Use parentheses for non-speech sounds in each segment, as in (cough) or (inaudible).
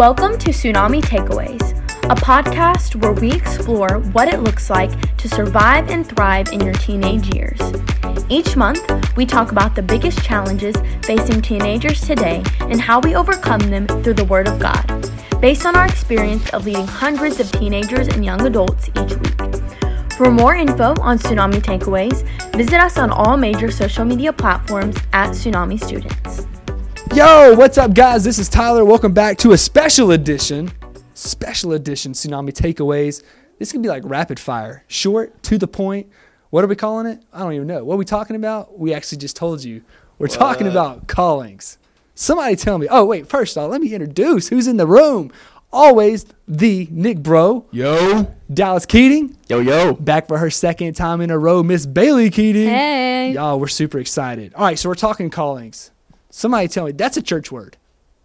Welcome to Tsunami Takeaways, a podcast where we explore what it looks like to survive and thrive in your teenage years. Each month, we talk about the biggest challenges facing teenagers today and how we overcome them through the Word of God, based on our experience of leading hundreds of teenagers and young adults each week. For more info on Tsunami Takeaways, visit us on all major social media platforms at Tsunami Students. Yo, what's up, guys? This is Tyler. Welcome back to a special edition, special edition Tsunami Takeaways. This could be like rapid fire, short, to the point. What are we calling it? I don't even know. What are we talking about? We actually just told you. We're talking about callings. Somebody tell me. Oh, wait, first off, let me introduce who's in the room. Always the Nick Bro, Yo, Dallas Keating, yo, yo. back for her second time in a row, Miss Bailey Keating. Hey. Y'all, we're super excited. All right, so we're talking callings. Somebody tell me that's a church word,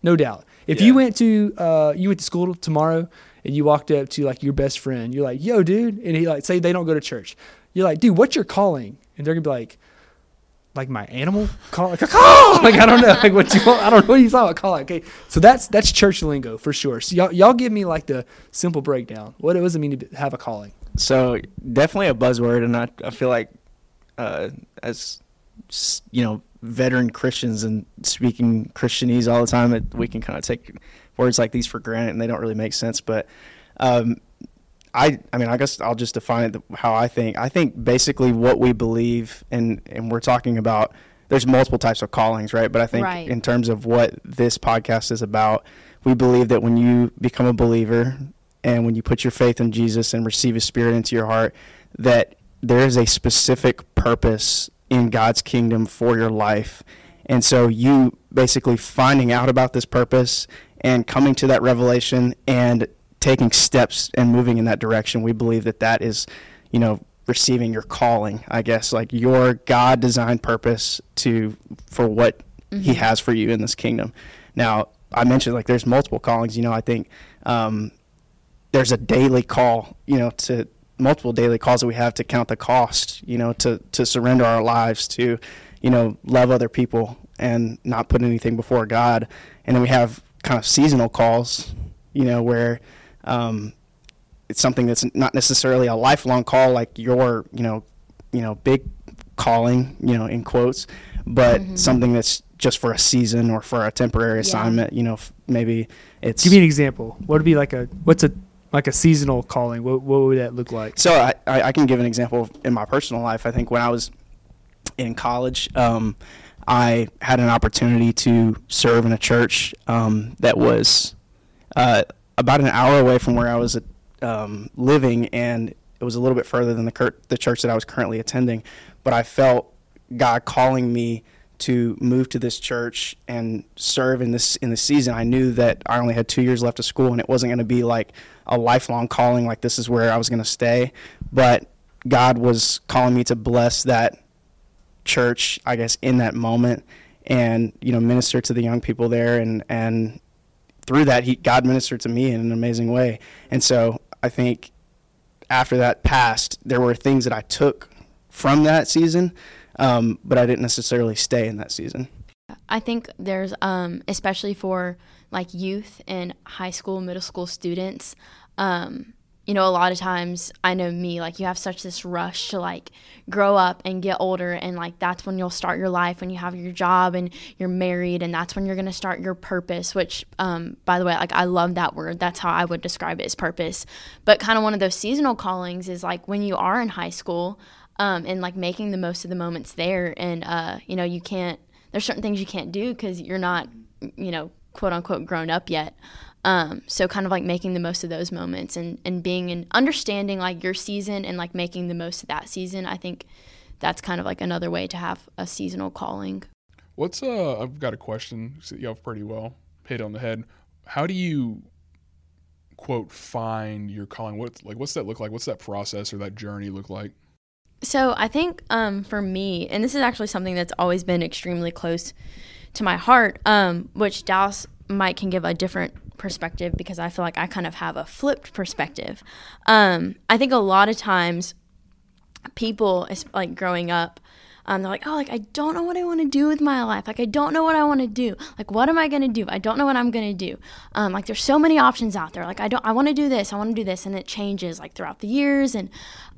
no doubt. If you went to uh, you went to school tomorrow and you walked up to like your best friend, you're like, "Yo, dude," and he like say they don't go to church. You're like, "Dude, what's your calling?" And they're gonna be like, "Like my animal call, like a call." (laughs) like I don't know, like what you want. I don't know what you thought about calling. Okay, so that's that's church lingo for sure. So y'all y'all give me like the simple breakdown. What does it mean to have a calling? So definitely a buzzword, and I, I feel like uh, as you know, veteran Christians and speaking Christianese all the time, it, we can kind of take words like these for granted, and they don't really make sense. But um, I, I mean, I guess I'll just define it the- how I think. I think basically what we believe, and and we're talking about. There's multiple types of callings, right? But I think Right. in terms of what this podcast is about, we believe that when you become a believer and when you put your faith in Jesus and receive His Spirit into your heart, that there is a specific purpose in God's kingdom for your life. And so you basically finding out about this purpose and coming to that revelation and taking steps and moving in that direction, we believe that that is, you know, receiving your calling, I guess, like your God designed purpose to for what he has for you in this kingdom. Now, I mentioned like there's multiple callings, you know, I think um, there's a daily call, you know, to multiple daily calls that we have to count the cost, you know, to to surrender our lives to, you know, love other people and not put anything before God. And then we have kind of seasonal calls, you know, where um, it's something that's not necessarily a lifelong call like your, you know, you know, big calling, you know, in quotes, but something that's just for a season or for a temporary assignment, you know, f- maybe it's Give me an example. What would be like a what's a like a seasonal calling? What what would that look like? So I, I can give an example in my personal life. I think when I was in college, um, I had an opportunity to serve in a church um, that was uh, about an hour away from where I was um, living, and it was a little bit further than the cur- the church that I was currently attending. But I felt God calling me to move to this church and serve in this in the season. I knew that I only had two years left of school, and it wasn't going to be like a lifelong calling. Like this is where I was going to stay, but God was calling me to bless that church, I guess, in that moment, and you know, minister to the young people there, and and through that, he God ministered to me in an amazing way. And so I think after that passed, there were things that I took from that season, um, but I didn't necessarily stay in that season. I think there's, um, especially for like youth and high school, middle school students, um, you know, a lot of times I know me, like you have such this rush to like grow up and get older. And like that's when you'll start your life, when you have your job and you're married. And that's when you're going to start your purpose, which, um, by the way, like I love that word. That's how I would describe it as purpose. But kind of one of those seasonal callings is like when you are in high school um, and like making the most of the moments there. And, uh, you know, you can't, there's certain things you can't do because you're not, you know, quote unquote grown up yet. Um, so kind of like making the most of those moments and, and being and understanding like your season and like making the most of that season. I think that's kind of like another way to have a seasonal calling. What's uh? I've got a question. Have pretty well hit on the head. How do you quote find your calling? What like what's that look like? What's that process or that journey look like? So I think um, for me, and this is actually something that's always been extremely close to my heart, um, which Dallas might can give a different perspective because I feel like I kind of have a flipped perspective. Um, I think a lot of times people, like growing up, Um, they're like, oh, like I don't know what I want to do with my life. Like I don't know what I want to do. Like what am I gonna do? I don't know what I'm gonna do. Um, like there's so many options out there. Like I don't. I want to do this. I want to do this, and it changes like throughout the years. And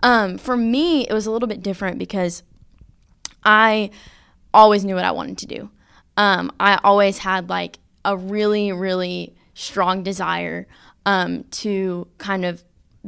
um, for me, it was a little bit different because I always knew what I wanted to do. Um, I always had like a really, really strong desire um, to kind of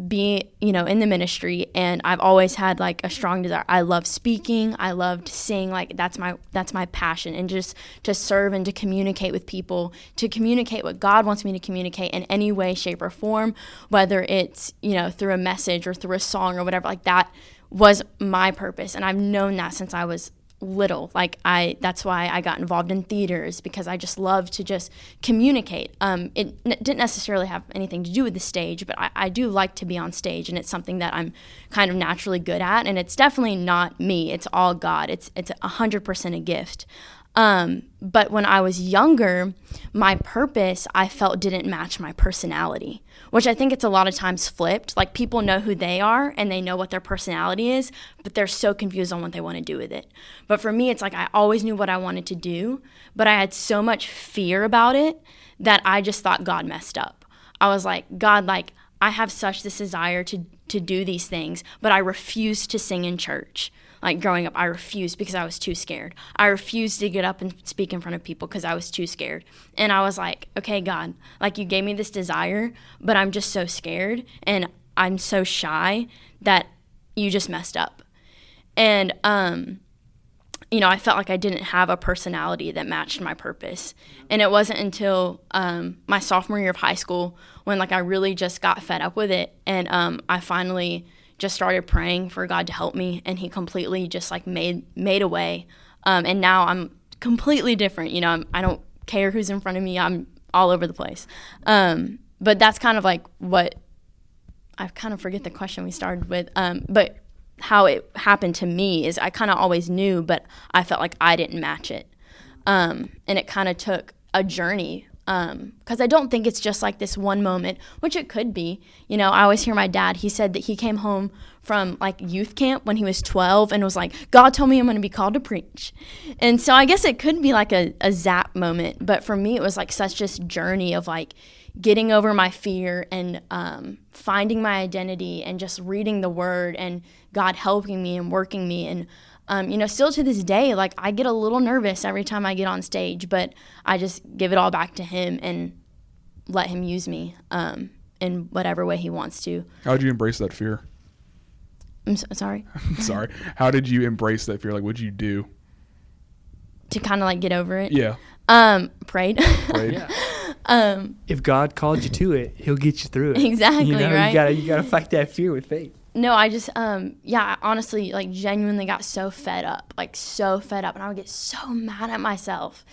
be, you know, in the ministry. And I've always had like a strong desire. I love speaking. I love to sing. Like that's my that's my passion. And just to serve and to communicate with people, to communicate what God wants me to communicate in any way, shape, or form, whether it's you know through a message or through a song or whatever. Like that was my purpose, and I've known that since I was little. Like i that's why i got involved in theaters because i just love to just communicate. Um, it n- didn't necessarily have anything to do with the stage but I, I do like to be on stage and it's something that i'm kind of naturally good at and it's definitely not me. It's all god. It's it's 100% a gift. Um, but when I was younger, my purpose I felt didn't match my personality, which I think it's a lot of times flipped. Like people know who they are and they know what their personality is, but they're so confused on what they want to do with it. But for me, it's like I always knew what I wanted to do, but I had so much fear about it that I just thought God messed up. I was like, God, like, I have such this desire to, to do these things, but I refuse to sing in church like growing up, I refused because I was too scared. I refused to get up and speak in front of people because I was too scared. And I was like, okay, God, like you gave me this desire, but I'm just so scared and I'm so shy that you just messed up. And, um, you know, I felt like I didn't have a personality that matched my purpose. And it wasn't until um, my sophomore year of high school when, like, I really just got fed up with it. And um, I finally just started praying for God to help me, and He completely just like made made a way. Um, and now I'm completely different. You know, I'm, I do not care who's in front of me. I'm all over the place. Um, but that's kind of like what I kind of forget the question we started with. Um, but how it happened to me is I kind of always knew, but I felt like I didn't match it. Um, and it kind of took a journey because um, I don't think it's just like this one moment, which it could be. You know, I always hear my dad, he said that he came home from like youth camp when he was 12 and was like, God told me I'm going to be called to preach. And so I guess it could be like a, a zap moment. But for me, it was like such this journey of like getting over my fear and um, finding my identity and just reading the word and God helping me and working me. And um, you know, still to this day, like I get a little nervous every time I get on stage, but I just give it all back to him and let him use me um, in whatever way he wants to. How did you embrace that fear? I'm so, sorry. (laughs) sorry. How did you embrace that fear? Like, what'd you do to kind of like get over it? Yeah. Um, prayed. Prayed. (laughs) Yeah. um, If God called you to it, He'll get you through it. (laughs) Exactly, You know, right? you gotta you gotta fight that fear with faith. No, I just um yeah, honestly like genuinely got so fed up, like so fed up and I would get so mad at myself.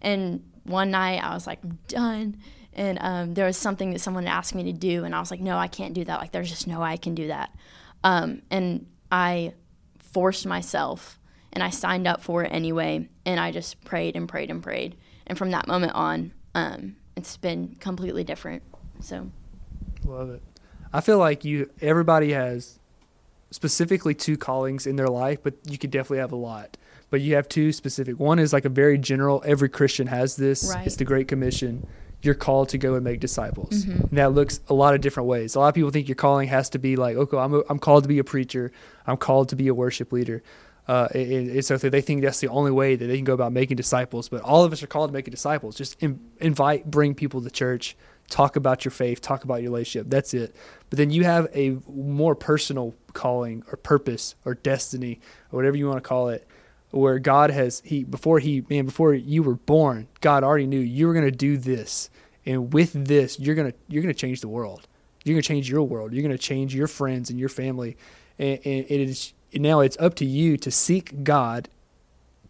And one night I was like, I'm done. And um, there was something that someone asked me to do, and I was like, no, I can't do that. Like, there's just no way I can do that. Um, and I forced myself, and I signed up for it anyway. And I just prayed and prayed and prayed. And from that moment on, um, it's been completely different. So, Love it. I feel like you everybody has specifically two callings in their life, but you could definitely have a lot. But you have two specific. One is like a very general. Every Christian has this. Right. It's the Great Commission. You're called to go and make disciples. Mhm. And that looks a lot of different ways. A lot of people think your calling has to be like, okay, I'm, a, I'm called to be a preacher. I'm called to be a worship leader. Uh, and, and so they think that's the only way that they can go about making disciples. But all of us are called to make disciples. Just in, invite, bring people to church, talk about your faith, talk about your relationship. That's it. But then you have a more personal calling or purpose or destiny or whatever you want to call it, where God has he before he man before you were born, God already knew you were going to do this, and with this you're gonna you're gonna change the world. You're gonna change your world. You're gonna change your friends and your family, and, and it is now it's up to you to seek God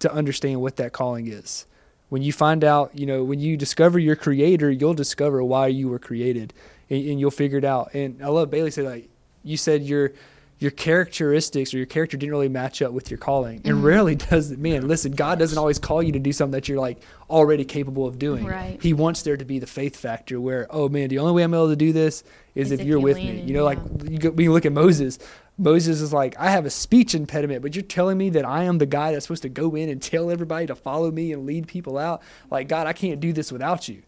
to understand what that calling is. When you find out, you know, when you discover your creator, you'll discover why you were created and, and you'll figure it out. And I love Bailey said like you said your your characteristics or your character didn't really match up with your calling. And mm-hmm. rarely does it. Man, listen, God doesn't always call you to do something that you're like already capable of doing. Right. He wants there to be the faith factor where, oh man, the only way I'm able to do this is Is if if you're you with me. You know, like you go, we look at Moses. Moses is like, I have a speech impediment, but you're telling me that I am the guy that's supposed to go in and tell everybody to follow me and lead people out. Like, God, I can't do this without you.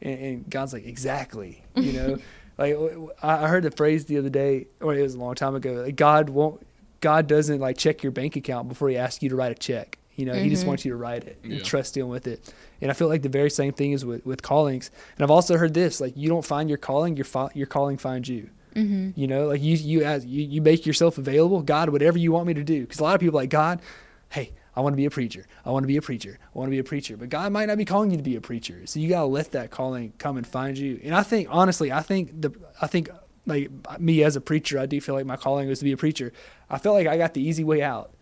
And, and God's like, exactly. You know, (laughs) like I heard the phrase the other day, or it was a long time ago. Like God won't, God doesn't like check your bank account before He asks you to write a check. You know, He just wants mm-hmm. you to write it and Yeah. trust Him with it. And I feel like the very same thing is with, with callings. And I've also heard this: like you don't find your calling, your fi- your calling finds you. Mm-hmm. You know, like you you as you, you make yourself available. God, whatever you want me to do. Because a lot of people like God, hey, I want to be a preacher. I want to be a preacher. I want to be a preacher. But God might not be calling you to be a preacher. So you gotta let that calling come and find you. And I think honestly, I think the I think like me as a preacher, I do feel like my calling was to be a preacher. I felt like I got the easy way out.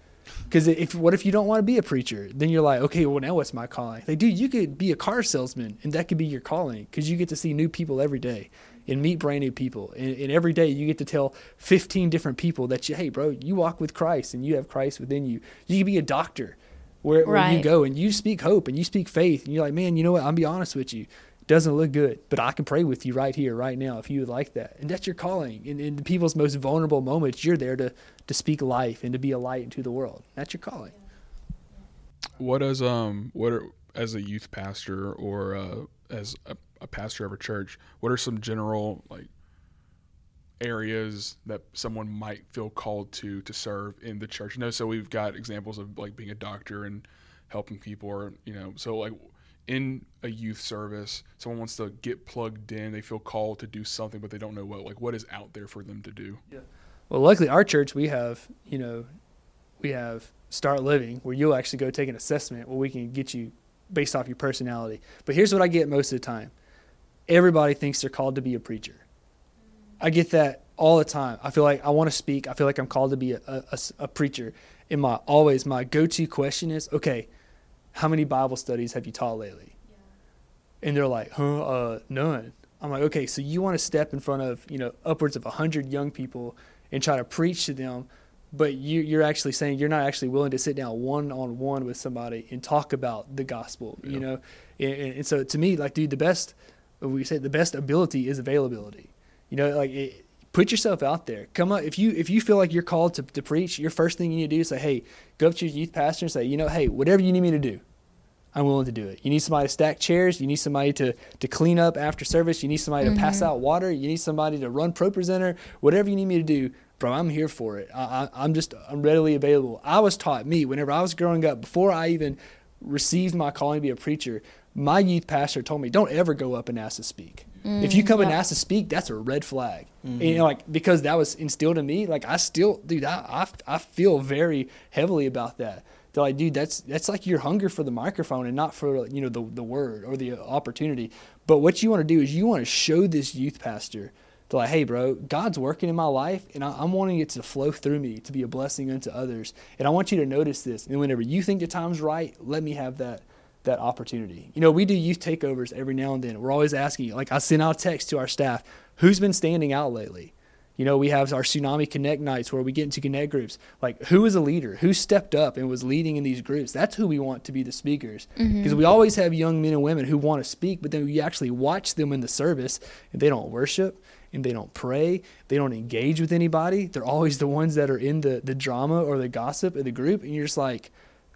Because if what if you don't want to be a preacher? Then you're like, okay, well now what's my calling? Like, dude, you could be a car salesman, and that could be your calling because you get to see new people every day and meet brand new people. And, and every day you get to tell 15 different people that you, hey, bro, you walk with Christ and you have Christ within you. You can be a doctor where, where you go and you speak hope and you speak faith, and you're like, man, you know what? I'll be honest with you. Doesn't look good, but I can pray with you right here, right now, if you would like that. And that's your calling. In, in the people's most vulnerable moments, you're there to, to speak life and to be a light into the world. That's your calling. What is um what are as a youth pastor or uh, as a, a pastor of a church? What are some general like areas that someone might feel called to to serve in the church? You know, so we've got examples of like being a doctor and helping people, or you know, so like in a youth service, someone wants to get plugged in. They feel called to do something, but they don't know what. Like, what is out there for them to do? Yeah. Well, luckily, our church, we have, you know, we have Start Living where you'll actually go take an assessment where we can get you based off your personality. But here's what I get most of the time everybody thinks they're called to be a preacher. I get that all the time. I feel like I want to speak. I feel like I'm called to be a a preacher. And my always my go to question is, okay, how many Bible studies have you taught lately? And they're like, huh, uh, none. I'm like, okay, so you want to step in front of, you know, upwards of 100 young people and try to preach to them, but you, you're actually saying you're not actually willing to sit down one on one with somebody and talk about the gospel, Yeah. you know? And, and and so to me, like, dude, the best, we say the best ability is availability. You know, like, it, put yourself out there. Come up if you if you feel like you're called to, to preach, your first thing you need to do is say, hey, go up to your youth pastor and say, you know, hey, whatever you need me to do, I'm willing to do it. You need somebody to stack chairs. You need somebody to, to clean up after service. You need somebody to pass mm-hmm. out water. You need somebody to run ProPresenter. Whatever you need me to do, bro, I'm here for it. I, I, I'm just I'm readily available. I was taught me whenever I was growing up before I even received my calling to be a preacher. My youth pastor told me, don't ever go up and ask to speak. if you mm, come and ask to speak, that's a red flag. And, you mm-hmm. know, like because that was instilled in me. Like I still, dude, I, I, I feel very heavily about that. They're like, dude, that's that's like your hunger for the microphone and not for you know the the word or the uh, opportunity. But what you want to do is you want to show this youth pastor. They're like, hey, bro, God's working in my life, and I, I'm wanting it to flow through me to be a blessing unto others. And I want you to notice this. And whenever you think the time's right, let me have that that opportunity. You know, we do youth takeovers every now and then. We're always asking, like, I send out text to our staff, who's been standing out lately? You know, we have our Tsunami Connect nights where we get into connect groups. Like, who is a leader? Who stepped up and was leading in these groups? That's who we want to be the speakers. Mm-hmm. Because we always have young men and women who want to speak, but then we actually watch them in the service and they don't worship and they don't pray. They don't engage with anybody. They're always the ones that are in the, the drama or the gossip of the group. And you're just like,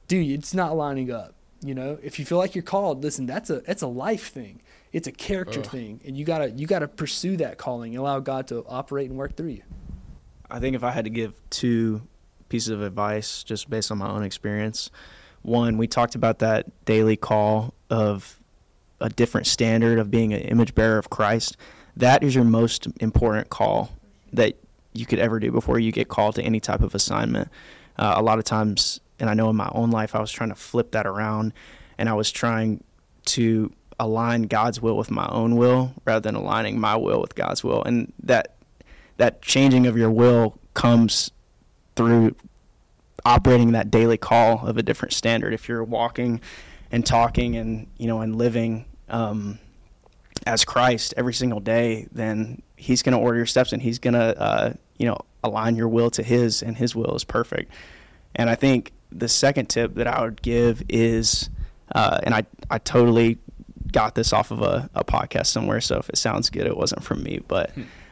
dude, it's not lining up. You know, if you feel like you're called, listen, that's a that's a life thing. It's a character Ugh. thing, and you gotta you gotta pursue that calling and allow God to operate and work through you. I think if I had to give two pieces of advice just based on my own experience, one, we talked about that daily call of a different standard of being an image bearer of Christ. That is your most important call that you could ever do before you get called to any type of assignment. Uh, a lot of times, and I know in my own life, I was trying to flip that around and I was trying to align God's will with my own will rather than aligning my will with God's will. And that that changing of your will comes through operating that daily call of a different standard. If you're walking and talking and you know and living um, as Christ every single day, then He's going to order your steps and He's going to uh, you know align your will to His, and His will is perfect. And I think the second tip that I would give is, uh, and I I totally got this off of a, a podcast somewhere, so if it sounds good, it wasn't from me, but.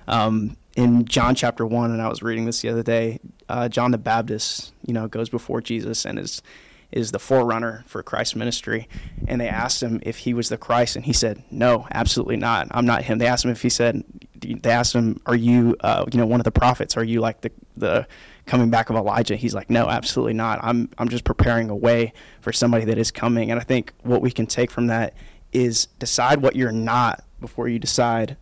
Um, in John chapter one, and I was reading this the other day. Uh, John the Baptist, you know, goes before Jesus and is is the forerunner for Christ's ministry. And they asked him if he was the Christ, and he said, "No, absolutely not. I'm not him." They asked him if he said, they asked him, "Are you, uh, you know, one of the prophets? Are you like the the coming back of Elijah?" He's like, "No, absolutely not. I'm I'm just preparing a way for somebody that is coming." And I think what we can take from that is decide what you're not before you decide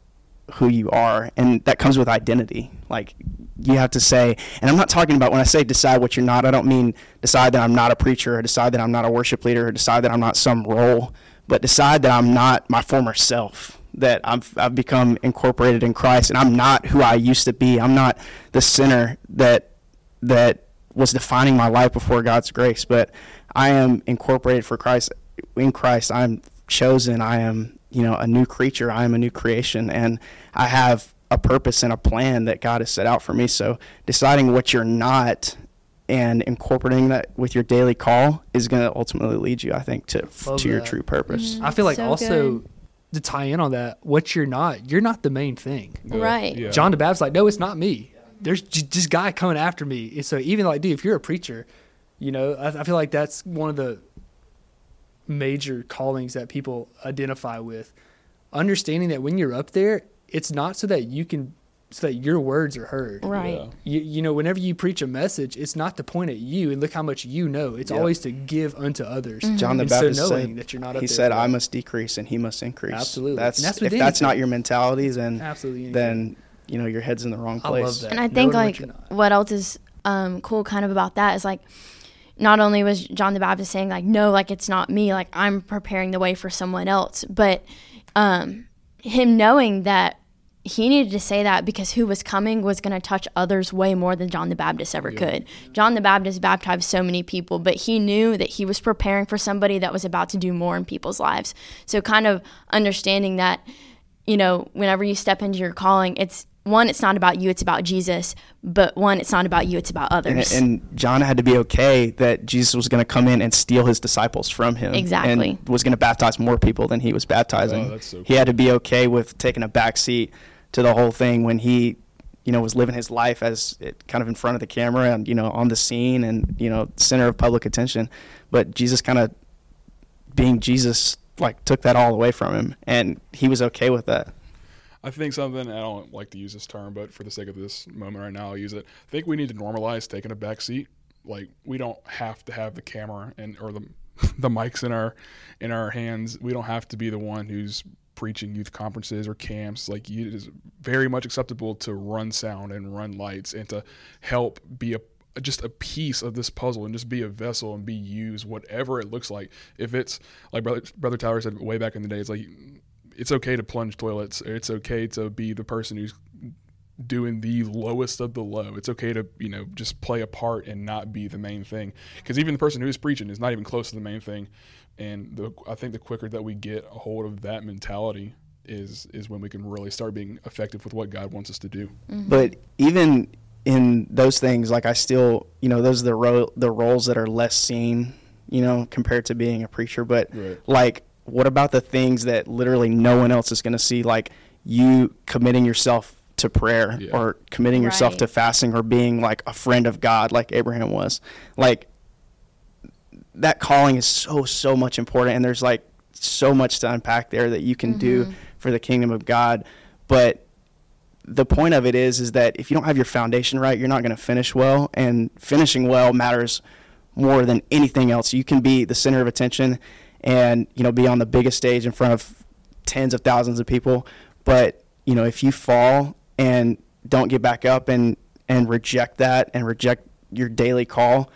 who you are and that comes with identity like you have to say and i'm not talking about when i say decide what you're not i don't mean decide that i'm not a preacher or decide that i'm not a worship leader or decide that i'm not some role but decide that i'm not my former self that I've, I've become incorporated in christ and i'm not who i used to be i'm not the sinner that that was defining my life before god's grace but i am incorporated for christ in christ i'm chosen i am you know a new creature i am a new creation and i have a purpose and a plan that god has set out for me so deciding what you're not and incorporating that with your daily call is going to ultimately lead you i think to Love to your true purpose Mhm. I feel like So also good. to tie in on that, what you're not, you're not the main thing. Right. Yeah. John the Baptist, like, no, it's not me. There's j- this guy coming after me. And so even like, dude, if you're a preacher, you know, I, I feel like that's one of the major callings that people identify with. Understanding that when you're up there, it's not so that you can, so that your words are heard. Right. Yeah. You, you know, whenever you preach a message, it's not to point at you and look how much you know. It's Yeah. always to give unto others. Mm-hmm. john the And so baptist knowing said, that you're not up he there said i must decrease and he must increase Absolutely. that's, that's if with that's not your mentality then Absolutely. anything. then you know your head's in the wrong I place love that. And I think Knowing what like you're what else is um, cool kind of about that is like not only was John the Baptist saying like no like it's not me like I'm preparing the way for someone else but um, him knowing that he needed to say that because who was coming was going to touch others way more than John the Baptist ever could. John the Baptist baptized so many people, but he knew that he was preparing for somebody that was about to do more in people's lives. So kind of understanding that you know, whenever you step into your calling, it's one, it's not about you, it's about Jesus. But one, it's not about you, it's about others. And, and John had to be okay that Jesus was going to come in and steal his disciples from him. Exactly. And was going to baptize more people than he was baptizing. Oh, that's so He had to be okay with taking a back seat to the whole thing when he, you know, was living his life as it, kind of in front of the camera and, you know, on the scene and, you know, center of public attention. But Jesus kind of, being Jesus, like took that all away from him. And he was okay with that. I think something I don't like to use this term, but for the sake of this moment right now, I'll use it. I think we need to normalize taking a back seat. Like we don't have to have the camera and or the (laughs) the mics in our in our hands. We don't have to be the one who's preaching youth conferences or camps. Like it is very much acceptable to run sound and run lights and to help be a just a piece of this puzzle and just be a vessel and be used whatever it looks like. If it's like brother brother Tyler said way back in the day, it's like it's okay to plunge toilets. It's okay to be the person who's doing the lowest of the low. It's okay to, you know, just play a part and not be the main thing. Because even the person who's preaching is not even close to the main thing. And the, I think the quicker that we get a hold of that mentality is is when we can really start being effective with what God wants us to do. Mm-hmm. But even in those things, like I still, you know, those are the ro- the roles that are less seen, you know, compared to being a preacher. But Right. like, what about the things that literally no one else is going to see? Like you committing yourself to prayer Yeah. or committing yourself Right. to fasting or being like a friend of God, like Abraham was. Like that calling is so so much important, and there's like so much to unpack there that you can do mm-hmm. for the kingdom of God, but the point of it is is that if you don't have your foundation right, you're not going to finish well, and finishing well matters more than anything else. You can be the center of attention, and you know be on the biggest stage in front of tens of thousands of people, but you know if you fall and don't get back up and and reject that and reject your daily call,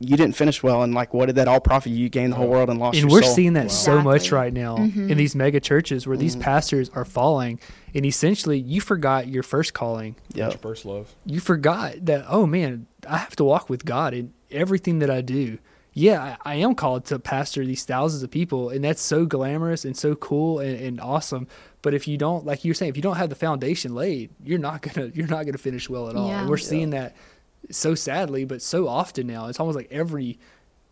you didn't finish well. And like, what did that all profit you? You gained the whole world and lost and your we're soul. seeing that so much right now mm-hmm. in these mega churches where these mm-hmm. pastors are falling and essentially you forgot your first calling Yep. Your first love. you forgot that oh man i have to walk with god in everything that i do yeah, I, I am called to pastor these thousands of people, and that's so glamorous and so cool and, and awesome. But if you don't, like you're saying, if you don't have the foundation laid, you're not (laughs) gonna you're not gonna finish well at all. Yeah. And we're seeing that so sadly, but so often now. It's almost like every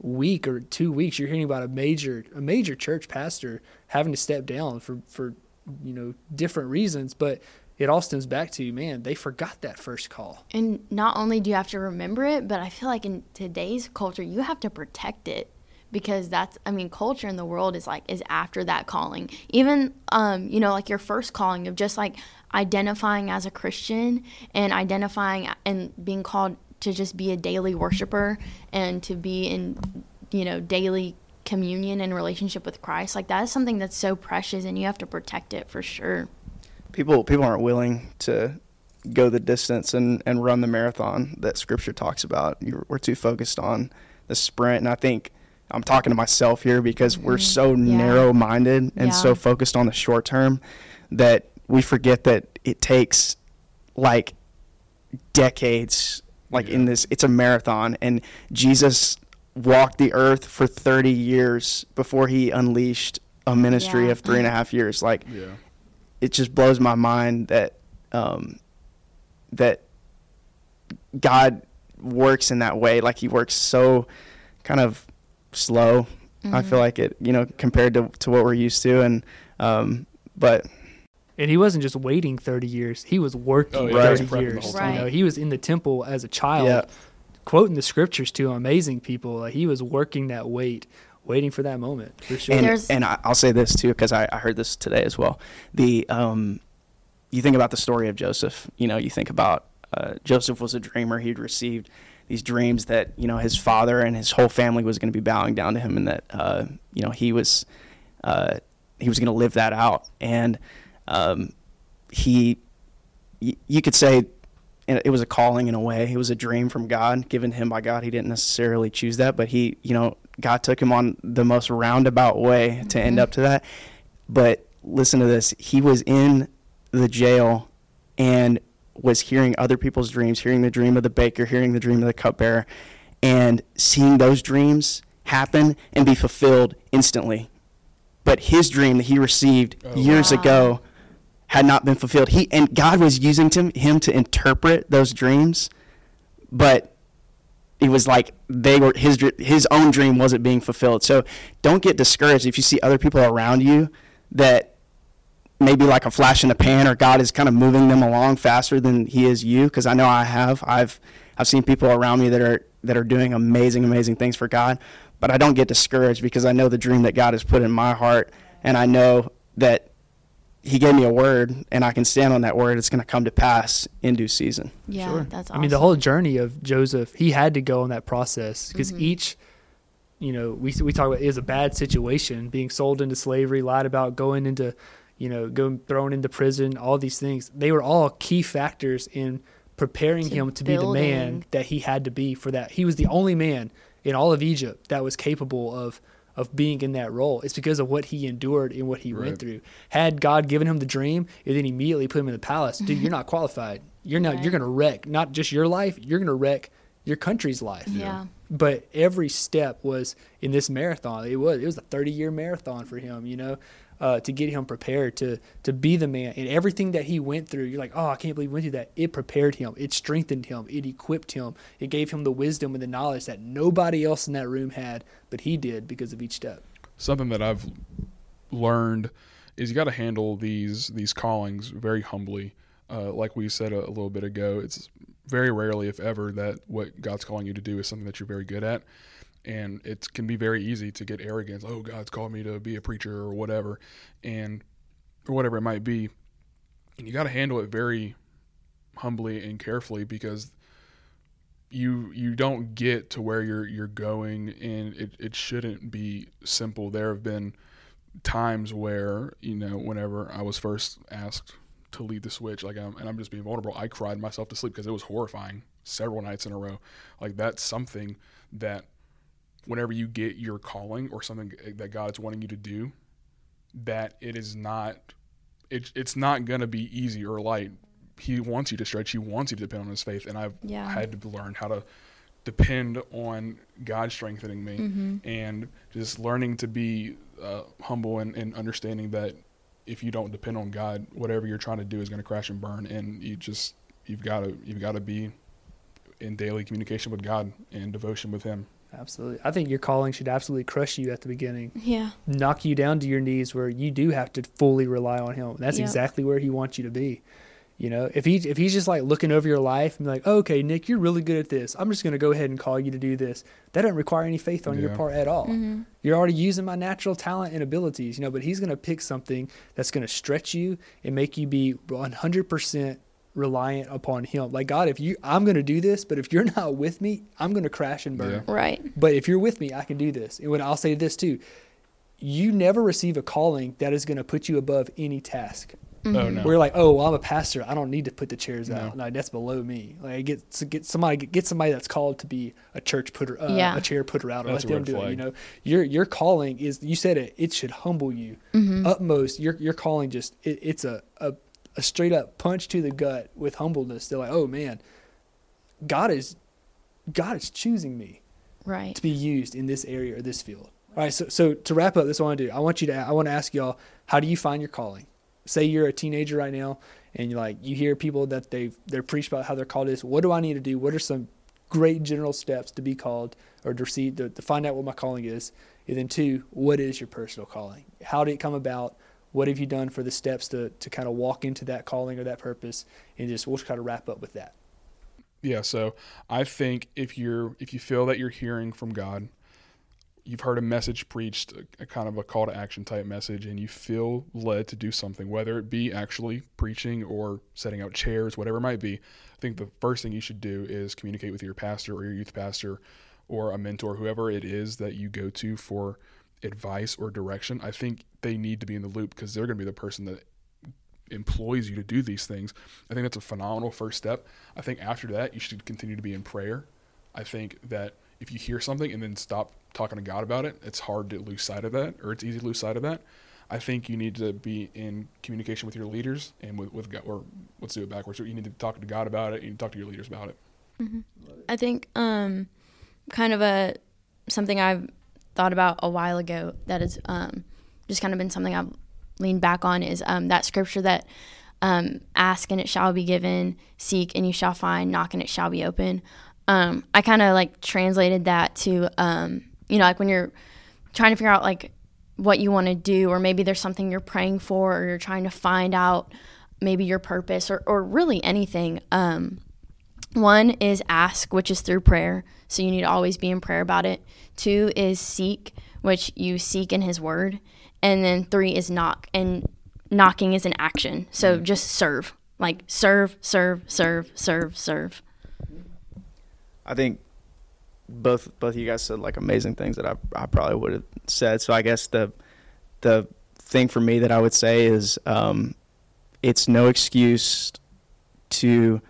week or two weeks you're hearing about a major a major church pastor having to step down for for you know different reasons, but it all stems back to you, man they forgot that first call. And not only do you have to remember it, but I feel like in today's culture, you have to protect it because that's I mean, culture in the world is like is after that calling. Even um, you know, like your first calling of just like identifying as a Christian and identifying and being called to just be a daily worshiper and to be in you know, daily communion and relationship with Christ. Like that is something that's so precious and you have to protect it for sure. People people aren't willing to go the distance and, and run the marathon that scripture talks about. You're, we're too focused on the sprint. And I think I'm talking to myself here because we're mm-hmm. so Yeah. narrow minded and Yeah. so focused on the short term that we forget that it takes like decades like in this it's a marathon and Jesus walked the earth for 30 years before he unleashed a ministry Yeah. of three and a half years like Yeah. It just blows my mind that um, that God works in that way. Like He works so kind of slow. I feel like it, you know, compared to, to what we're used to. And um, but And he wasn't just waiting 30 years; he was working Oh, yeah, 30 prepping the years. whole time. You know, he was in the temple as a child, Yeah. quoting the scriptures to amazing people. Like he was working that wait, waiting for that moment for sure. and There's- and I, I'll say this too because I, I heard this today as well. The um, you think about the story of Joseph. You know, you think about uh, Joseph was a dreamer. He'd received these dreams that you know his father and his whole family was going to be bowing down to him, and that uh, you know he was uh, he was going to live that out. And um, he, y- you could say. It was a calling in a way. It was a dream from God, given him by God. He didn't necessarily choose that, but he, you know, God took him on the most roundabout way to end mm-hmm. up to that. But listen to this. He was in the jail and was hearing other people's dreams, hearing the dream of the baker, hearing the dream of the cupbearer, and seeing those dreams happen and be fulfilled instantly. But his dream that he received Oh, years wow. ago had not been fulfilled. He and God was using him, him to interpret those dreams, but it was like they were his his own dream wasn't being fulfilled. So don't get discouraged if you see other people around you that maybe like a flash in the pan or God is kind of moving them along faster than he is you because I know I have I've I've seen people around me that are that are doing amazing amazing things for God but I don't get discouraged because I know the dream that God has put in my heart and I know that he gave me a word and I can stand on that word it's going to come to pass in due season. Yeah, Sure. that's awesome. I mean, the whole journey of Joseph, he had to go on that process because Mm-hmm. each, you know, we we talk about it is a bad situation, being sold into slavery, lied about, going into, you know, going thrown into prison, all these things. They were all key factors in preparing To him to be the man that he had to be for that. He was the only man in all of Egypt that was capable of of being in that role. It's because of what he endured and what he Right. went through. Had God given him the dream and then immediately put him in the palace, dude, you're not qualified. You're not. You're gonna wreck not just your life. You're gonna wreck your country's life. yeah. But every step was in this marathon. It was. It was a 30 year marathon for him. You know. Uh, to get him prepared to to be the man. And everything that he went through you're like oh i can't believe he went through that. It prepared him. It strengthened him. It equipped him. It gave him the wisdom and the knowledge that nobody else in that room had but he did because of each step. Something that I've learned is you got to handle these these callings very humbly. Uh, like we said a, a little bit ago, it's very rarely, if ever, that what God's calling you to do is something that you're very good at, and it can be very easy to get arrogance. Oh, God's called me to be a preacher or whatever, and or whatever it might be, and you got to handle it very humbly and carefully because you you don't get to where you're you're going and it, it shouldn't be simple. There have been times where you know whenever i was first asked to lead the switch like I'm, and i'm just being vulnerable i cried myself to sleep because it was horrifying several nights in a row. Like that's something that whenever you get your calling or something that god's wanting you to do that it is not it, it's not going to be easy or light. He wants you to stretch. He wants you to depend on his faith. And i've Yeah. had to learn how to depend on God strengthening me and just learning to be uh, humble and, and understanding that if you don't depend on God, whatever you're trying to do is going to crash and burn, and you just you've got to you've got to be in daily communication with God and devotion with Him. Absolutely. I think your calling should absolutely crush you at the beginning, Yeah. knock you down to your knees where you do have to fully rely on him. That's Yep. exactly where he wants you to be. You know, if he if he's just like looking over your life and be like, okay, Nick, you're really good at this. I'm just going to go ahead and call you to do this. That doesn't require any faith on your part at all. Mm-hmm. You're already using my natural talent and abilities, you know, but he's going to pick something that's going to stretch you and make you be 100% reliant upon him. Like God, if you I'm going to do this, but if you're not with me, I'm going to crash and burn. Yeah. Right. But if you're with me, I can do this. And when I'll say this too, you never receive a calling that is going to put you above any task. Oh no, We're like, oh, well, I'm a pastor. I don't need to put the chairs No. out. Like that's below me. Like get get somebody get somebody that's called to be a church putter, uh, Yeah. a chair putter out, or That's let a them red do it. You know, your your calling is you said it. It should humble you. Utmost, your your calling just it, it's a, a a straight up punch to the gut with humbleness. They're like, oh man, God is God is choosing me Right. to be used in this area or this field. All right, so so to wrap up, this is what I want to do. I want you to I want to ask y'all, how do you find your calling? Say you're a teenager right now, and you're like you hear people that they've they're preached about how they're called is. What do I need to do? What are some great general steps to be called or to receive to, to find out what my calling is? And then two, what is your personal calling? How did it come about? What have you done for the steps to to kind of walk into that calling or that purpose? And just we'll just kind of wrap up with that. Yeah, so I think if you're if you feel that you're hearing from God, you've heard a message preached, a, a kind of a call to action type message, and you feel led to do something, whether it be actually preaching or setting out chairs, whatever it might be. I think the first thing you should do is communicate with your pastor or your youth pastor or a mentor, whoever it is that you go to for advice or direction. I think they need to be in the loop because they're going to be the person that employs you to do these things. I think that's a phenomenal first step. I think after that, you should continue to be in prayer. I think that if you hear something and then stop talking to God about it, it's hard to lose sight of that, or it's easy to lose sight of that. I think you need to be in communication with your leaders and with, with God, or let's do it backwards. You need to talk to God about it. You need to talk to your leaders about it. I think um, kind of a something I've thought about a while ago that has um, just kind of been something I've leaned back on is um, that scripture that um, ask and it shall be given, seek and you shall find, knock and it shall be open. Um, I kind of like translated that to um, you know like when you're trying to figure out like what you want to do or maybe there's something you're praying for or you're trying to find out maybe your purpose or, or really anything um, one is ask, which is through prayer. So you need to always be in prayer about it. Two is seek, which you seek in His Word. And then three is knock. And knocking is an action. So just serve. Like serve, serve, serve, serve, serve. I think both both of you guys said like amazing things that I I probably would have said. So I guess the the thing for me that I would say is um, it's no excuse to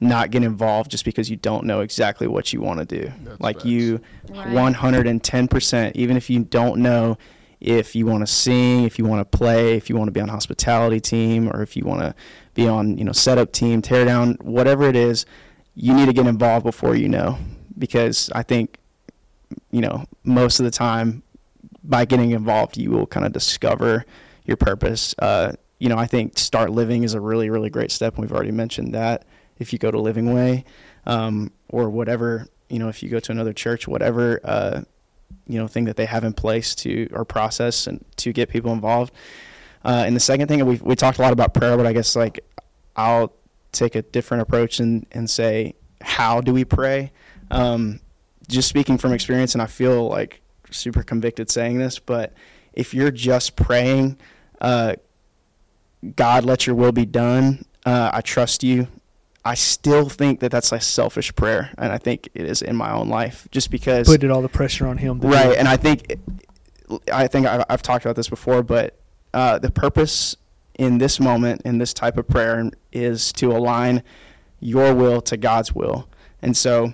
not get involved just because you don't know exactly what you want to do. That's like facts. you 110% even if you don't know if you want to sing, if you want to play, if you want to be on hospitality team or if you want to be on, you know, setup team, tear down, whatever it is, you need to get involved before you know because I think you know, most of the time by getting involved you will kind of discover your purpose. Uh, you know, I think start living is a really really great step and we've already mentioned that if you go to Living Way um, or whatever, you know, if you go to another church, whatever uh, you know thing that they have in place to or process and to get people involved. Uh, and the second thing we we talked a lot about prayer, but I guess like I'll take a different approach and and say how do we pray? Um, just speaking from experience, and I feel like super convicted saying this, but if you're just praying, uh, God, let your will be done. Uh, I trust you. I still think that that's a selfish prayer, and I think it is in my own life, just because Putting all the pressure on him. right and i think i think i've, I've talked about this before but uh, the purpose in this moment in this type of prayer is to align your will to god's will and so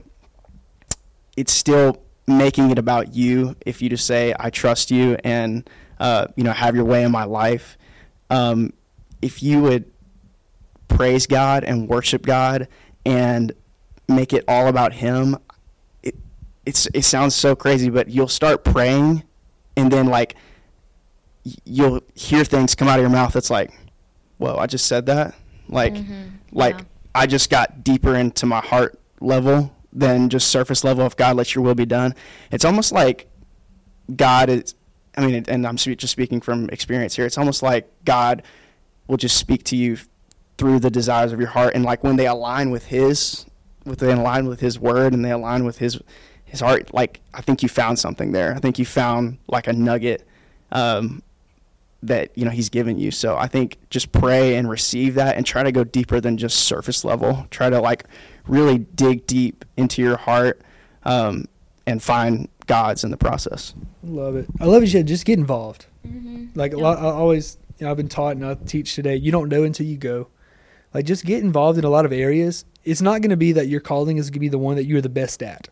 it's still making it about you if you just say i trust you and uh, you know have your way in my life um, if you would praise god and worship god and make it all about him it's it sounds so crazy, but you'll start praying, and then like you'll hear things come out of your mouth that's like, "Whoa, I just said that." Like, mm-hmm. like yeah. I just got deeper into my heart level than just surface level of God, let your will be done. It's almost like God is, I mean, and I'm just speaking from experience here. It's almost like God will just speak to you through the desires of your heart. And like when they align with His, with they align with His word and they align with His, His heart, like I think you found something there. I think you found like a nugget. Um, that you know he's given you so i think just pray and receive that and try to go deeper than just surface level try to like really dig deep into your heart um, and find god's in the process Love it. I love it. You said just get involved. Mm-hmm. Like a lot, I always, you know, I've been taught and I teach today. You don't know until you go. Like just get involved in a lot of areas. It's not going to be that your calling is going to be the one that you're the best at,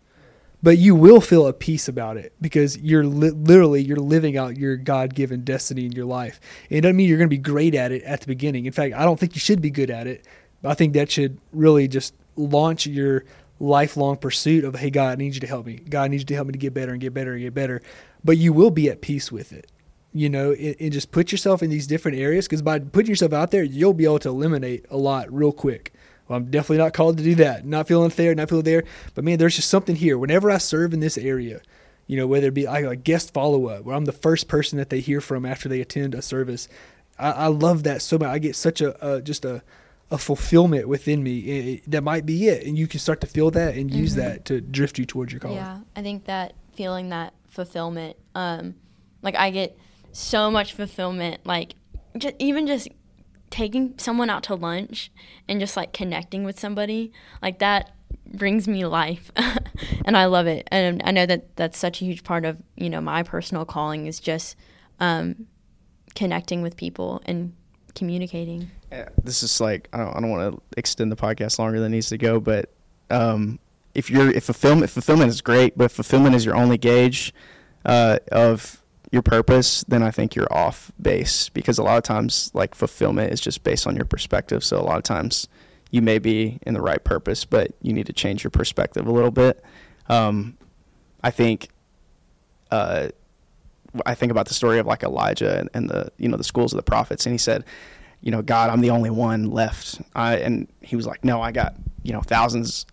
but you will feel a peace about it because you're li- literally you're living out your God-given destiny in your life. It doesn't mean you're going to be great at it at the beginning. In fact, I don't think you should be good at it. I think that should really just launch your lifelong pursuit of hey God, I need you to help me. God, needs you to help me to get better and get better and get better. But you will be at peace with it you know, and, and just put yourself in these different areas because by putting yourself out there, you'll be able to eliminate a lot real quick. Well, I'm definitely not called to do that. Not feeling there, not feeling there. But man, there's just something here. Whenever I serve in this area, you know, whether it be like a guest follow up, where I'm the first person that they hear from after they attend a service, I, I love that so much. I get such a, a just a a fulfillment within me. It- it- that might be it, and you can start to feel that and use Mhm. that to drift you towards your calling. Yeah, I think that feeling that fulfillment, um, like I get so much fulfillment, like just, even just taking someone out to lunch and just like connecting with somebody, like that brings me life, (laughs) and I love it. And I know that that's such a huge part of you know my personal calling is just um, connecting with people and communicating. Yeah, this is like I don't don't want to extend the podcast longer than it needs to go, but um, if you're if fulfillment fulfillment is great, but if fulfillment is your only gauge uh, of your purpose, then I think you're off base because a lot of times like fulfillment is just based on your perspective. So a lot of times you may be in the right purpose, but you need to change your perspective a little bit. Um, I think. Uh, I think about the story of like Elijah and, and the you know the schools of the prophets, and he said, you know, God, I'm the only one left. I, and he was like, no, I got, you know, thousands.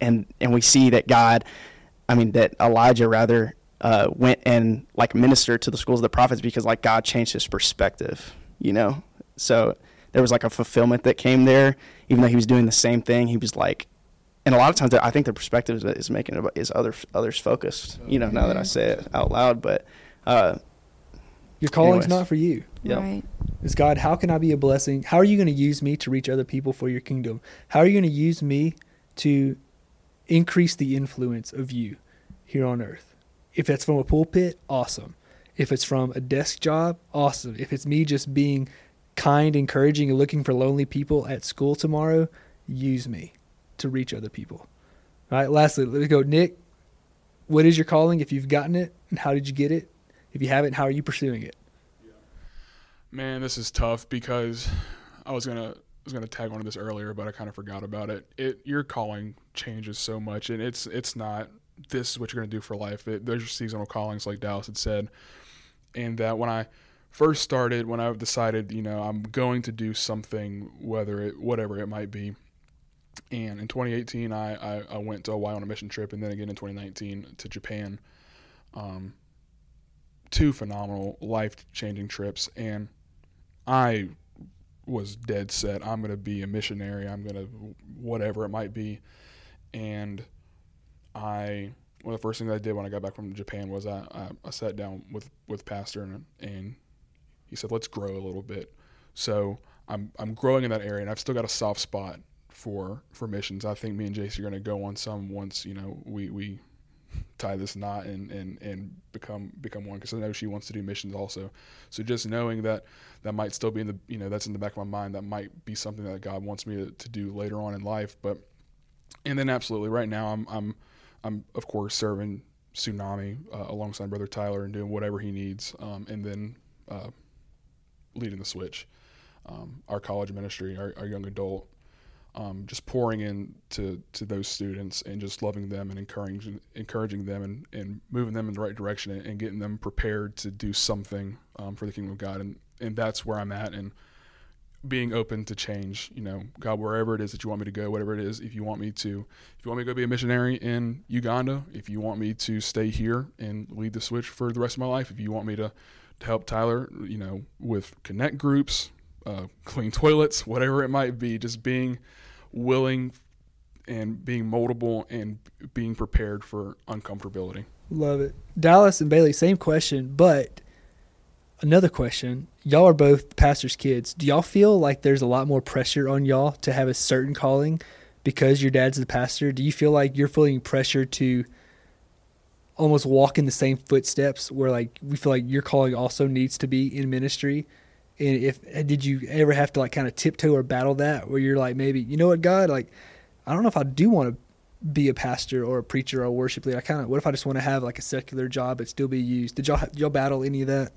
And, and we see that God, I mean, that Elijah rather uh, went and like ministered to the schools of the prophets because like God changed his perspective, you know? So there was like a fulfillment that came there, even though he was doing the same thing. He was like, and a lot of times I think the perspective is, is making it is other others focused, you know, now that I say it out loud, but, uh, Your calling's Anyways. not for you. yeah. Right. is God, how can I be a blessing? How are you going to use me to reach other people for your kingdom? How are you going to use me to increase the influence of you here on earth? If that's from a pulpit, awesome. If it's from a desk job, awesome. If it's me just being kind, encouraging, and looking for lonely people at school tomorrow, use me to reach other people. All right, lastly, let's go. Nick, what is your calling if you've gotten it? And how did you get it? If you haven't, how are you pursuing it? Man, this is tough because I was gonna I was gonna tag onto this earlier, but I kind of forgot about it. It your calling changes so much, and it's it's not this is what you're gonna do for life. It, there's seasonal callings, like Dallas had said, and that when I first started, when I decided, you know, I'm going to do something, whether it whatever it might be. And in 2018, I, I, I went to Hawaii on a mission trip, and then again in 2019 to Japan. Um, two phenomenal life changing trips and I was dead set I'm going to be a missionary I'm going to whatever it might be and I one of the first things I did when I got back from Japan was I, I, I sat down with with pastor and, and he said let's grow a little bit so I'm I'm growing in that area and I've still got a soft spot for for missions I think me and Jace are going to go on some once you know we we tie this knot and and and become become one because I know she wants to do missions also. So just knowing that that might still be in the you know that's in the back of my mind that might be something that God wants me to, to do later on in life. But and then absolutely right now I'm I'm I'm of course serving Tsunami uh, alongside Brother Tyler and doing whatever he needs, um, and then uh, leading the switch, um, our college ministry, our, our young adult um, just pouring in to, to those students and just loving them and encouraging encouraging them and, and moving them in the right direction and, and getting them prepared to do something um, for the kingdom of God. And and that's where I'm at. And being open to change you know God wherever it is that you want me to go whatever it is if you want me to if you want me to go be a missionary in Uganda if you want me to stay here and lead the switch for the rest of my life if you want me to to help Tyler you know with connect groups uh, clean toilets whatever it might be just being willing and being moldable and being prepared for uncomfortability. Love it. Dallas and Bailey, same question, but another question. Y'all are both pastors' kids. Do y'all feel like there's a lot more pressure on y'all to have a certain calling because your dad's the pastor? Do you feel like you're feeling pressure to almost walk in the same footsteps where like we feel like your calling also needs to be in ministry? And if did you ever have to like kind of tiptoe or battle that where you're like maybe, you know what, God, like I don't know if I do want to be a pastor or a preacher or a worship leader. I kind of what if I just want to have like a secular job but still be used? Did y'all y'all battle any of that?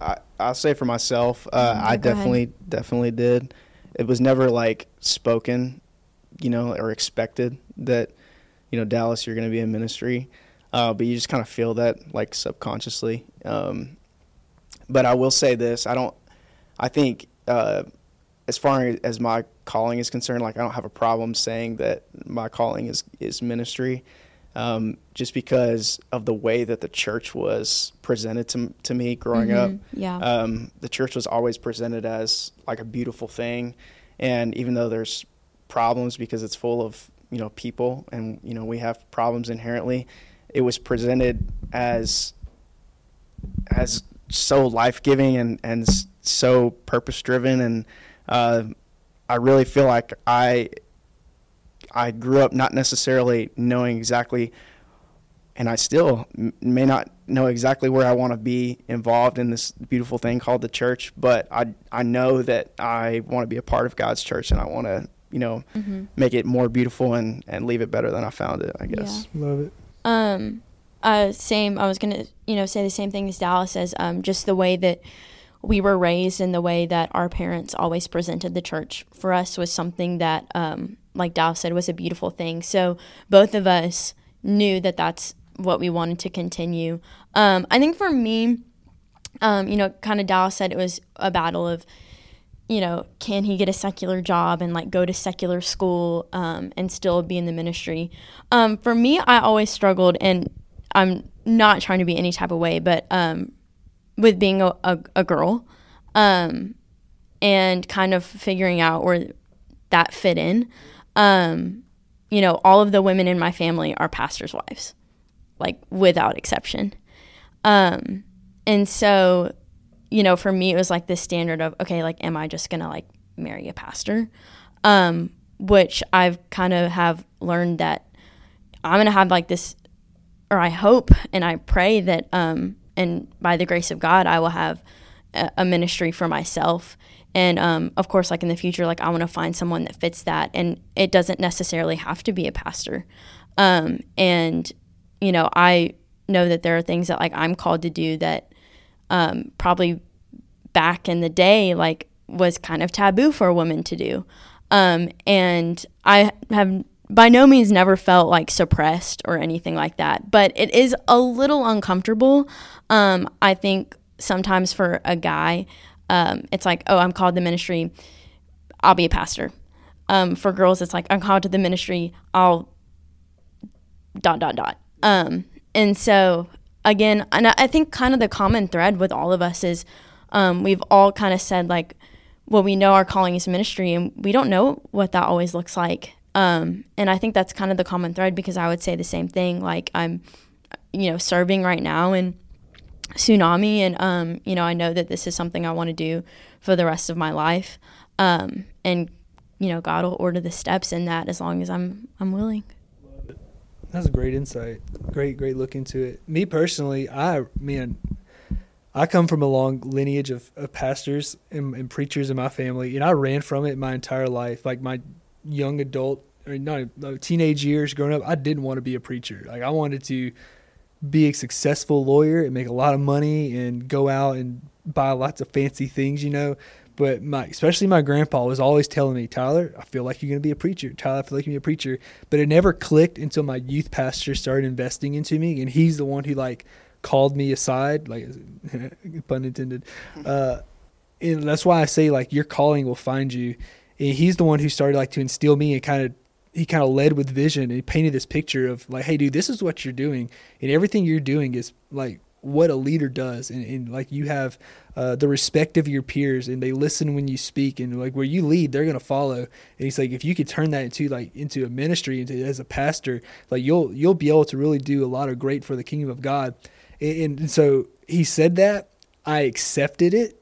I I'll say for myself, uh, I definitely ahead. definitely did. It was never like spoken, you know, or expected that, you know, Dallas, you're going to be in ministry, uh, but you just kind of feel that like subconsciously. Um, but I will say this: I don't. I think uh, as far as my calling is concerned, like I don't have a problem saying that my calling is is ministry, um, just because of the way that the church was presented to to me growing mm-hmm. up. Yeah, um, the church was always presented as like a beautiful thing, and even though there's problems because it's full of you know people and you know we have problems inherently, it was presented as as so life giving and and so purpose driven and uh, I really feel like I I grew up not necessarily knowing exactly, and I still m- may not know exactly where I want to be involved in this beautiful thing called the church. But I I know that I want to be a part of God's church, and I want to you know mm-hmm. make it more beautiful and and leave it better than I found it. I guess. Yeah. Love it. Um. Uh. Same. I was gonna you know say the same thing as Dallas says. Um. Just the way that we were raised and the way that our parents always presented the church for us was something that, um, like Dallas said, was a beautiful thing. So both of us knew that that's what we wanted to continue. Um, I think for me, um, you know, kind of Dallas said it was a battle of, you know, can he get a secular job and like go to secular school um, and still be in the ministry? Um, for me, I always struggled, and I'm not trying to be any type of way, but um, with being a, a, a girl um, and kind of figuring out where that fit in. Um, you know, all of the women in my family are pastors' wives, like without exception. Um, and so, you know, for me, it was like this standard of, okay, like, am I just gonna like marry a pastor? Um, which I've kind of have learned that I'm gonna have like this, or I hope and I pray that um, and by the grace of God, I will have a, a ministry for myself. And um, of course, like in the future, like I want to find someone that fits that, and it doesn't necessarily have to be a pastor. Um, and you know, I know that there are things that like I'm called to do that um, probably back in the day like was kind of taboo for a woman to do. Um, and I have by no means never felt like suppressed or anything like that, but it is a little uncomfortable. Um, I think sometimes for a guy, um, it's like, oh, I'm called to ministry, I'll be a pastor. Um, for girls, it's like, I'm called to the ministry, I'll dot, dot, dot. Um, and so, again, and I think kind of the common thread with all of us is um, we've all kind of said, like, well, we know our calling is ministry, and we don't know what that always looks like. Um, and I think that's kind of the common thread because I would say the same thing. Like I'm, you know, serving right now in tsunami, and um, you know, I know that this is something I want to do for the rest of my life. Um, and you know, God will order the steps in that as long as I'm I'm willing. That's a great insight. Great, great look into it. Me personally, I man, I come from a long lineage of, of pastors and, and, preachers in my family, and I ran from it my entire life. Like my young adult or not teenage years growing up, I didn't want to be a preacher. Like I wanted to be a successful lawyer and make a lot of money and go out and buy lots of fancy things, you know. But my, especially my grandpa was always telling me, Tyler, I feel like you're going to be a preacher. Tyler, I feel like you're going to be a preacher. But it never clicked until my youth pastor started investing into me, and he's the one who like called me aside, like (laughs) pun intended. (laughs) Uh, and that's why I say like your calling will find you. And he's the one who started like to instill me and kind of he kind of led with vision and he painted this picture of like, hey, dude, this is what you're doing, and everything you're doing is like what a leader does, and, and like you have uh, the respect of your peers, and they listen when you speak, and like where you lead, they're gonna follow. And he's like, if you could turn that into like into a ministry, into as a pastor, like you'll you'll be able to really do a lot of great for the kingdom of God. And, and so he said that I accepted it.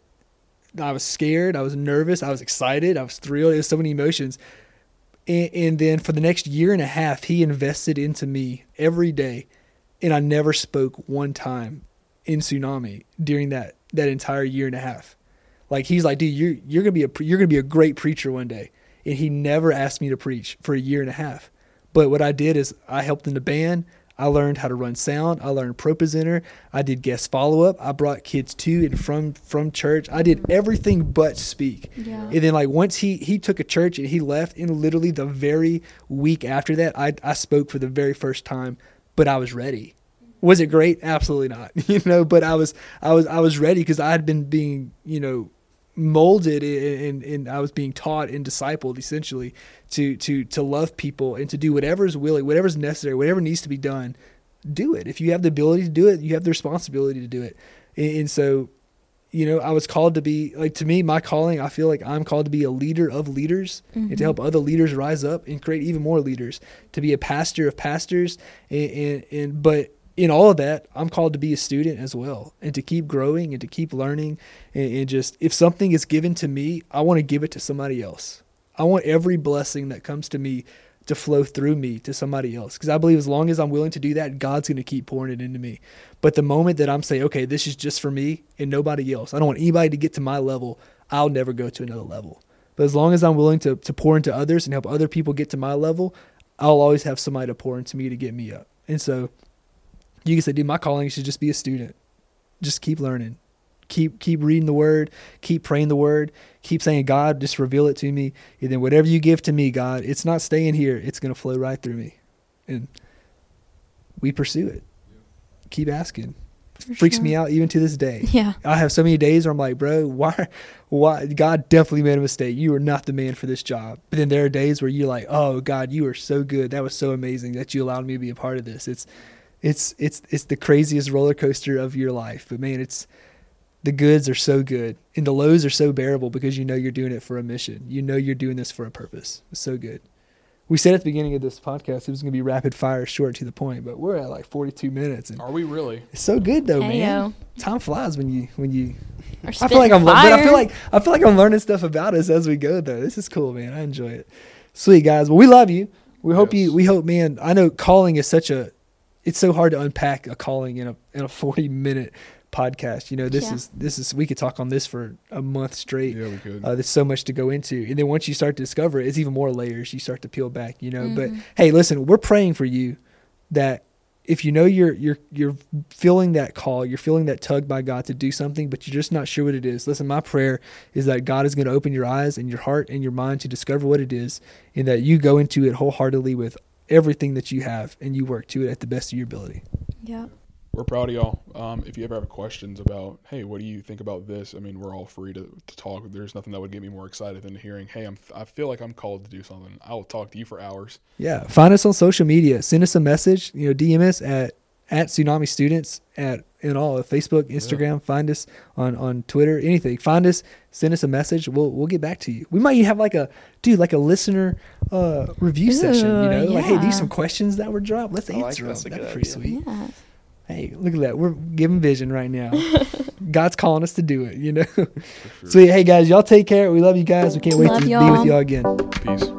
I was scared. I was nervous. I was excited. I was thrilled. It was so many emotions. And, and then for the next year and a half, he invested into me every day, and I never spoke one time in tsunami during that that entire year and a half. Like he's like, dude, you're you're gonna be a you're gonna be a great preacher one day, and he never asked me to preach for a year and a half. But what I did is I helped in the band. I learned how to run sound. I learned ProPresenter. I did guest follow up. I brought kids to and from from church. I did everything but speak. Yeah. And then like once he he took a church and he left, and literally the very week after that, I I spoke for the very first time, but I was ready. Was it great? Absolutely not. (laughs) You know, but I was I was I was ready because I had been being you know molded and, and I was being taught and discipled essentially to to to love people and to do whatever's willing, whatever's necessary, whatever needs to be done, do it. If you have the ability to do it, you have the responsibility to do it. And, and so, you know, I was called to be like to me, my calling. I feel like I'm called to be a leader of leaders and to mm-hmm. help other leaders rise up and create even more leaders. To be a pastor of pastors, and, and, and but in all of that, I'm called to be a student as well and to keep growing and to keep learning. And, and just if something is given to me, I want to give it to somebody else. I want every blessing that comes to me to flow through me to somebody else. Because I believe as long as I'm willing to do that, God's going to keep pouring it into me. But the moment that I'm saying, okay, this is just for me and nobody else, I don't want anybody to get to my level, I'll never go to another level. But as long as I'm willing to, to pour into others and help other people get to my level, I'll always have somebody to pour into me to get me up. And so you can say, dude, my calling should just be a student. Just keep learning. Keep keep reading the word, keep praying the word, keep saying, God, just reveal it to me. And then whatever you give to me, God, it's not staying here. It's gonna flow right through me. And we pursue it. Keep asking. For Freaks sure. me out even to this day. Yeah. I have so many days where I'm like, bro, why, why? God definitely made a mistake. You are not the man for this job. But then there are days where you're like, oh God, you are so good. That was so amazing that you allowed me to be a part of this. It's, it's, it's, it's the craziest roller coaster of your life. But man, it's the goods are so good and the lows are so bearable because you know you're doing it for a mission. You know you're doing this for a purpose. It's so good. We said at the beginning of this podcast it was going to be rapid fire, short to the point, but we're at like 42 minutes, and Are we really? it's so good though, man. Time flies when you when you Or I feel like I'm, but I feel like I feel like I'm learning stuff about us as we go. Though this is cool, man. I enjoy it. Sweet guys. Well, we love you. We hope Yes. you. We hope, man. I know calling is such a. It's so hard to unpack a calling in a in a (laughs) 40 minute podcast. You know, this Yeah. is this is we could talk on this for a month straight. Yeah, we could. Uh, there's so much to go into, and then once you start to discover it, it's even more layers. You start to peel back, you know. But Mhm. hey, listen, we're praying for you that if you know you're you're you're feeling that call, you're feeling that tug by God to do something, but you're just not sure what it is. Listen, my prayer is that God is going to open your eyes and your heart and your mind to discover what it is, and that you go into it wholeheartedly with everything that you have, and you work to it at the best of your ability. Yeah. We're proud of y'all. Um, if you ever have questions about, hey, what do you think about this? I mean, we're all free to, to talk. There's nothing that would get me more excited than hearing, hey, I'm, I feel like I'm called to do something. I will talk to you for hours. Yeah, find us on social media. Send us a message. You know, DM us at at Tsunami Students at in all of Facebook, Instagram. Find us on on Twitter, anything. Find us. Send us a message. We'll we'll get back to you. We might even have like a dude like a listener uh review session. You know, Ooh, like hey, these some questions that were dropped. Let's I answer that. That's them. a That'd good pretty idea. sweet. Yeah. Hey, look at that. We're giving vision right now. (laughs) God's calling us to do it. You know. For (laughs) sure. Sweet. Hey guys, y'all take care. We love you guys. We can't wait Love to be y'all. with y'all again. Peace.